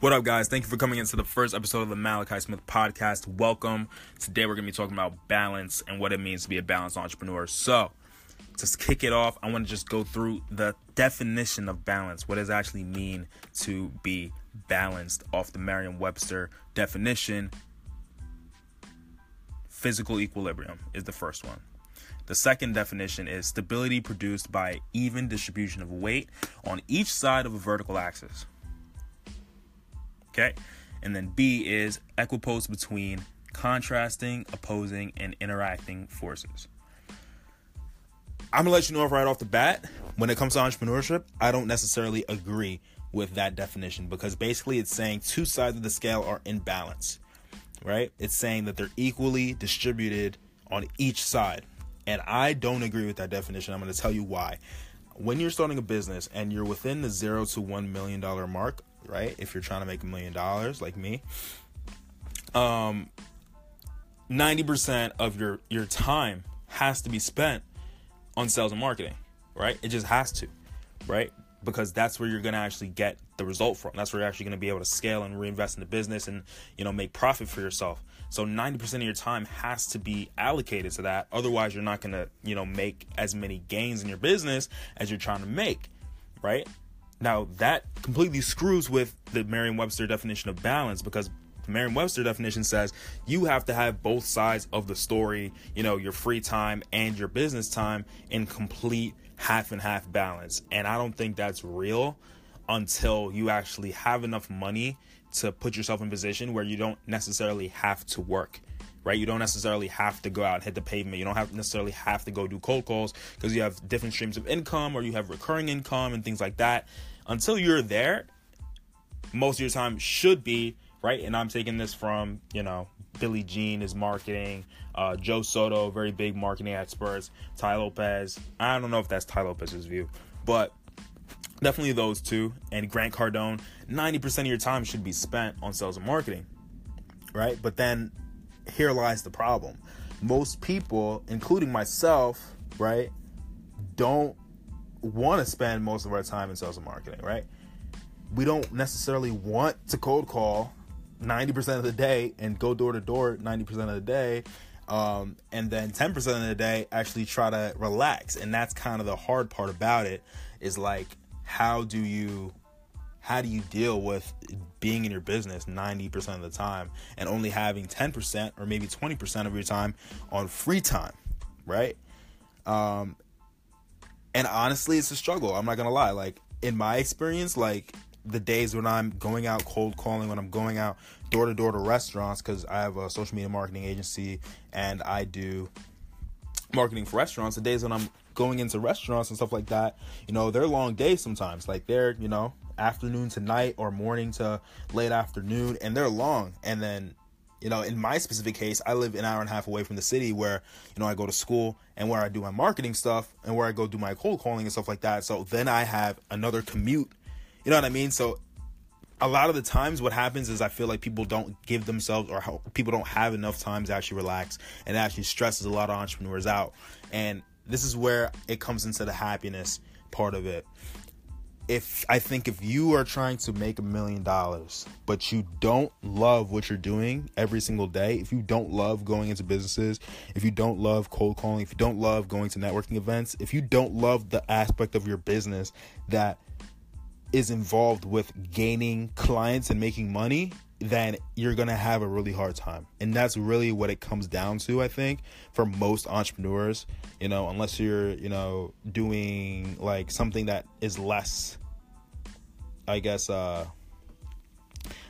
What up, guys? Thank you for coming into the first episode of the Malachi Smith podcast. Welcome. Today, we're going to be talking about balance and what it means to be a balanced entrepreneur. So, to kick it off, I want to just go through the definition of balance. What does it actually mean to be balanced off the Merriam Webster definition? Physical equilibrium is the first one. The second definition is stability produced by even distribution of weight on each side of a vertical axis. Okay. And then B is equipoise between contrasting, opposing, and interacting forces. I'm gonna let you know right off the bat, when it comes to entrepreneurship, I don't necessarily agree with that definition because basically it's saying two sides of the scale are in balance, right? It's saying that they're equally distributed on each side. And I don't agree with that definition. I'm gonna tell you why. When you're starting a business and you're within the zero to one million dollar mark, right? If you're trying to make a million dollars like me, um 90% of your your time has to be spent on sales and marketing, right? It just has to, right? Because that's where you're going to actually get the result from. That's where you're actually going to be able to scale and reinvest in the business and, you know, make profit for yourself. So 90% of your time has to be allocated to that. Otherwise, you're not going to, you know, make as many gains in your business as you're trying to make, right? Now, that completely screws with the Merriam Webster definition of balance because the Merriam Webster definition says you have to have both sides of the story, you know, your free time and your business time in complete half and half balance. And I don't think that's real until you actually have enough money to put yourself in position where you don't necessarily have to work right? You don't necessarily have to go out and hit the pavement. You don't have necessarily have to go do cold calls because you have different streams of income or you have recurring income and things like that. Until you're there, most of your time should be right. And I'm taking this from you know Billy Gene is marketing, uh, Joe Soto, very big marketing experts, Tai Lopez. I don't know if that's Tai Lopez's view, but definitely those two and Grant Cardone. Ninety percent of your time should be spent on sales and marketing, right? But then here lies the problem. Most people, including myself, right, don't want to spend most of our time in sales and marketing, right? We don't necessarily want to cold call 90% of the day and go door to door 90% of the day. Um, and then 10% of the day actually try to relax. And that's kind of the hard part about it is like, how do you how do you deal with being in your business 90% of the time and only having 10% or maybe 20% of your time on free time, right? Um, and honestly, it's a struggle. I'm not gonna lie. Like in my experience, like the days when I'm going out cold calling, when I'm going out door to door to restaurants, because I have a social media marketing agency and I do marketing for restaurants. The days when I'm going into restaurants and stuff like that, you know, they're long days sometimes. Like they're, you know, afternoon to night or morning to late afternoon, and they're long. And then, you know, in my specific case, I live an hour and a half away from the city where, you know, I go to school and where I do my marketing stuff and where I go do my cold calling and stuff like that. So then I have another commute. You know what I mean? So a lot of the times what happens is I feel like people don't give themselves or people don't have enough time to actually relax and actually stresses a lot of entrepreneurs out. And this is where it comes into the happiness part of it if I think if you are trying to make a million dollars, but you don't love what you're doing every single day, if you don't love going into businesses, if you don't love cold calling, if you don't love going to networking events, if you don't love the aspect of your business that is involved with gaining clients and making money, then you're going to have a really hard time. And that's really what it comes down to, I think, for most entrepreneurs, you know, unless you're, you know, doing like something that is less I guess uh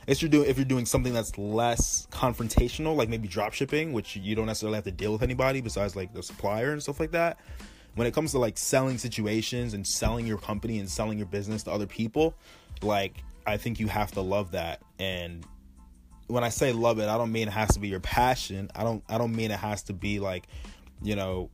if you're doing if you're doing something that's less confrontational, like maybe drop shipping, which you don't necessarily have to deal with anybody besides like the supplier and stuff like that. When it comes to like selling situations and selling your company and selling your business to other people, like I think you have to love that. And when I say love it, I don't mean it has to be your passion. I don't I don't mean it has to be like, you know,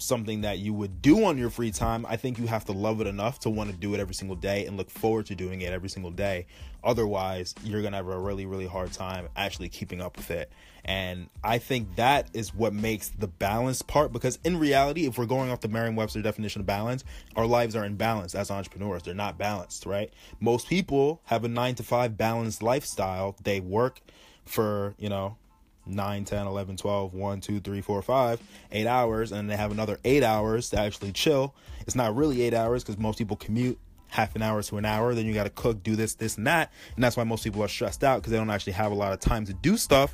something that you would do on your free time, I think you have to love it enough to want to do it every single day and look forward to doing it every single day. Otherwise, you're going to have a really, really hard time actually keeping up with it. And I think that is what makes the balance part because in reality, if we're going off the Merriam Webster definition of balance, our lives are in balance as entrepreneurs. They're not balanced, right? Most people have a nine to five balanced lifestyle. They work for, you know, 9, 10, 11, 12, 1, 2, 3, 4, 5, 8 hours, and they have another 8 hours to actually chill. It's not really 8 hours because most people commute half an hour to an hour. Then you got to cook, do this, this, and that. And that's why most people are stressed out because they don't actually have a lot of time to do stuff.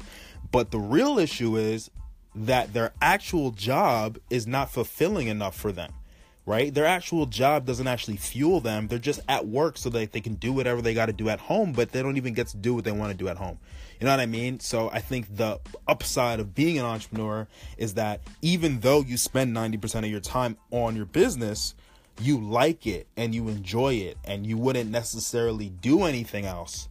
But the real issue is that their actual job is not fulfilling enough for them right? Their actual job doesn't actually fuel them. They're just at work so that they can do whatever they got to do at home, but they don't even get to do what they want to do at home. You know what I mean? So I think the upside of being an entrepreneur is that even though you spend 90% of your time on your business, you like it and you enjoy it and you wouldn't necessarily do anything else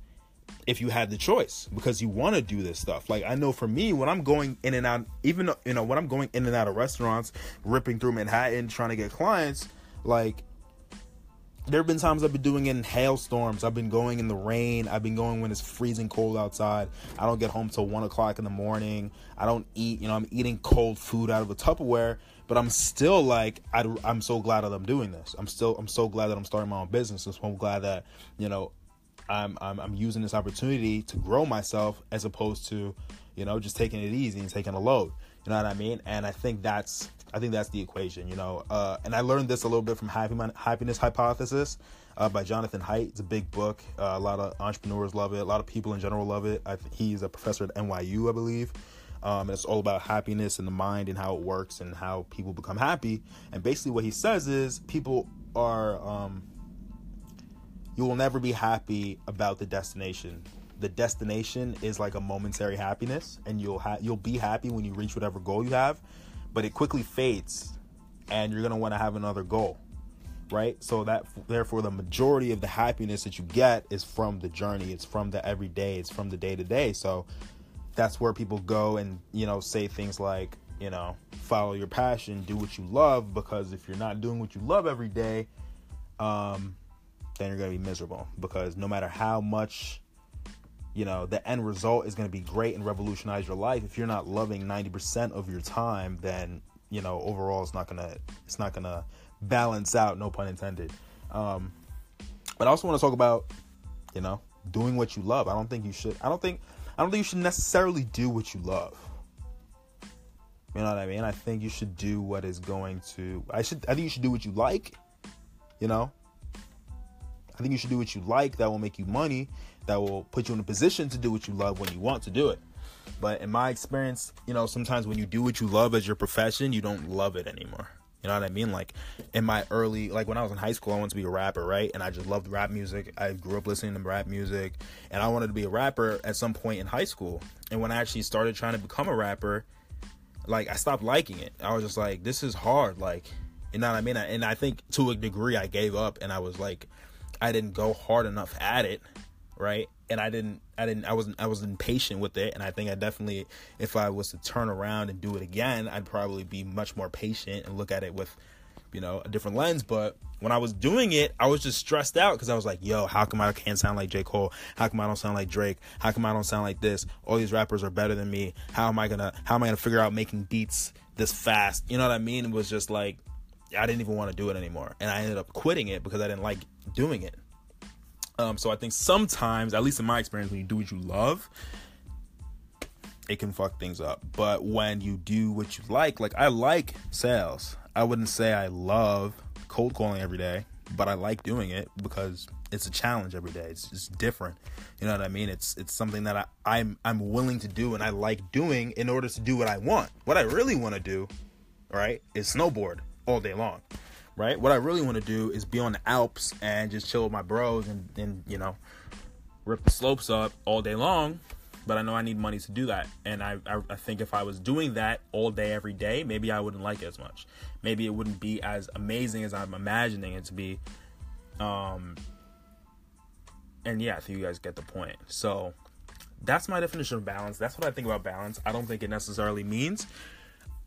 if you had the choice because you want to do this stuff. Like I know for me, when I'm going in and out, even you know when I'm going in and out of restaurants, ripping through Manhattan trying to get clients, like there have been times I've been doing it in hailstorms. I've been going in the rain. I've been going when it's freezing cold outside. I don't get home till one o'clock in the morning. I don't eat. You know, I'm eating cold food out of a Tupperware, but I'm still like, I, am so glad that I'm doing this. I'm still, I'm so glad that I'm starting my own business. I'm glad that you know I'm, I'm I'm using this opportunity to grow myself as opposed to, you know, just taking it easy and taking a load. You know what I mean? And I think that's I think that's the equation. You know, uh, and I learned this a little bit from Happy Happiness Hypothesis uh, by Jonathan Haidt. It's a big book. Uh, a lot of entrepreneurs love it. A lot of people in general love it. I th- he's a professor at NYU, I believe. Um, it's all about happiness and the mind and how it works and how people become happy. And basically, what he says is people are um, you will never be happy about the destination. The destination is like a momentary happiness, and you'll ha- you'll be happy when you reach whatever goal you have, but it quickly fades, and you're gonna want to have another goal, right? So that therefore the majority of the happiness that you get is from the journey. It's from the everyday. It's from the day to day. So that's where people go and you know say things like you know follow your passion, do what you love, because if you're not doing what you love every day, um, then you're going to be miserable. Because no matter how much you know the end result is going to be great and revolutionize your life if you're not loving 90% of your time then you know overall it's not going to it's not going to balance out no pun intended. Um but i also want to talk about you know doing what you love. I don't think you should i don't think i don't think you should necessarily do what you love. You know what i mean? I think you should do what is going to i should i think you should do what you like you know I think you should do what you like that will make you money, that will put you in a position to do what you love when you want to do it. But in my experience, you know, sometimes when you do what you love as your profession, you don't love it anymore. You know what I mean? Like in my early, like when I was in high school, I wanted to be a rapper, right? And I just loved rap music. I grew up listening to rap music, and I wanted to be a rapper at some point in high school. And when I actually started trying to become a rapper, like I stopped liking it. I was just like, this is hard. Like, you know what I mean? And I think to a degree, I gave up, and I was like, I didn't go hard enough at it, right? And I didn't, I didn't, I wasn't, I was impatient with it. And I think I definitely, if I was to turn around and do it again, I'd probably be much more patient and look at it with, you know, a different lens. But when I was doing it, I was just stressed out because I was like, yo, how come I can't sound like J. Cole? How come I don't sound like Drake? How come I don't sound like this? All these rappers are better than me. How am I gonna, how am I gonna figure out making beats this fast? You know what I mean? It was just like, I didn't even want to do it anymore. And I ended up quitting it because I didn't like doing it. Um, so I think sometimes, at least in my experience, when you do what you love, it can fuck things up. But when you do what you like, like I like sales. I wouldn't say I love cold calling every day, but I like doing it because it's a challenge every day. It's just different. You know what I mean? It's it's something that I, I'm I'm willing to do and I like doing in order to do what I want. What I really want to do, right, is snowboard all day long right? What I really want to do is be on the Alps and just chill with my bros and, and you know, rip the slopes up all day long. But I know I need money to do that. And I, I, I think if I was doing that all day, every day, maybe I wouldn't like it as much. Maybe it wouldn't be as amazing as I'm imagining it to be. Um, and yeah, I think you guys get the point. So that's my definition of balance. That's what I think about balance. I don't think it necessarily means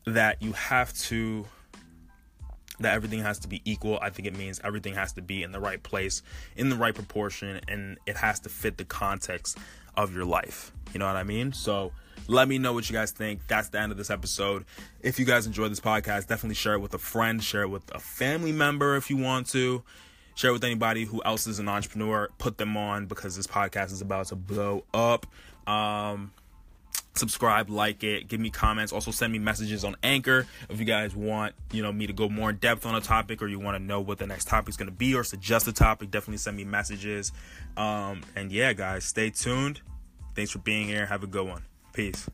that you have to that everything has to be equal. I think it means everything has to be in the right place, in the right proportion, and it has to fit the context of your life. You know what I mean? So let me know what you guys think. That's the end of this episode. If you guys enjoyed this podcast, definitely share it with a friend, share it with a family member if you want to. Share it with anybody who else is an entrepreneur. Put them on because this podcast is about to blow up. Um, subscribe, like it, give me comments. Also send me messages on Anchor if you guys want, you know, me to go more in depth on a topic or you want to know what the next topic is going to be or suggest a topic. Definitely send me messages. Um, and yeah, guys, stay tuned. Thanks for being here. Have a good one. Peace.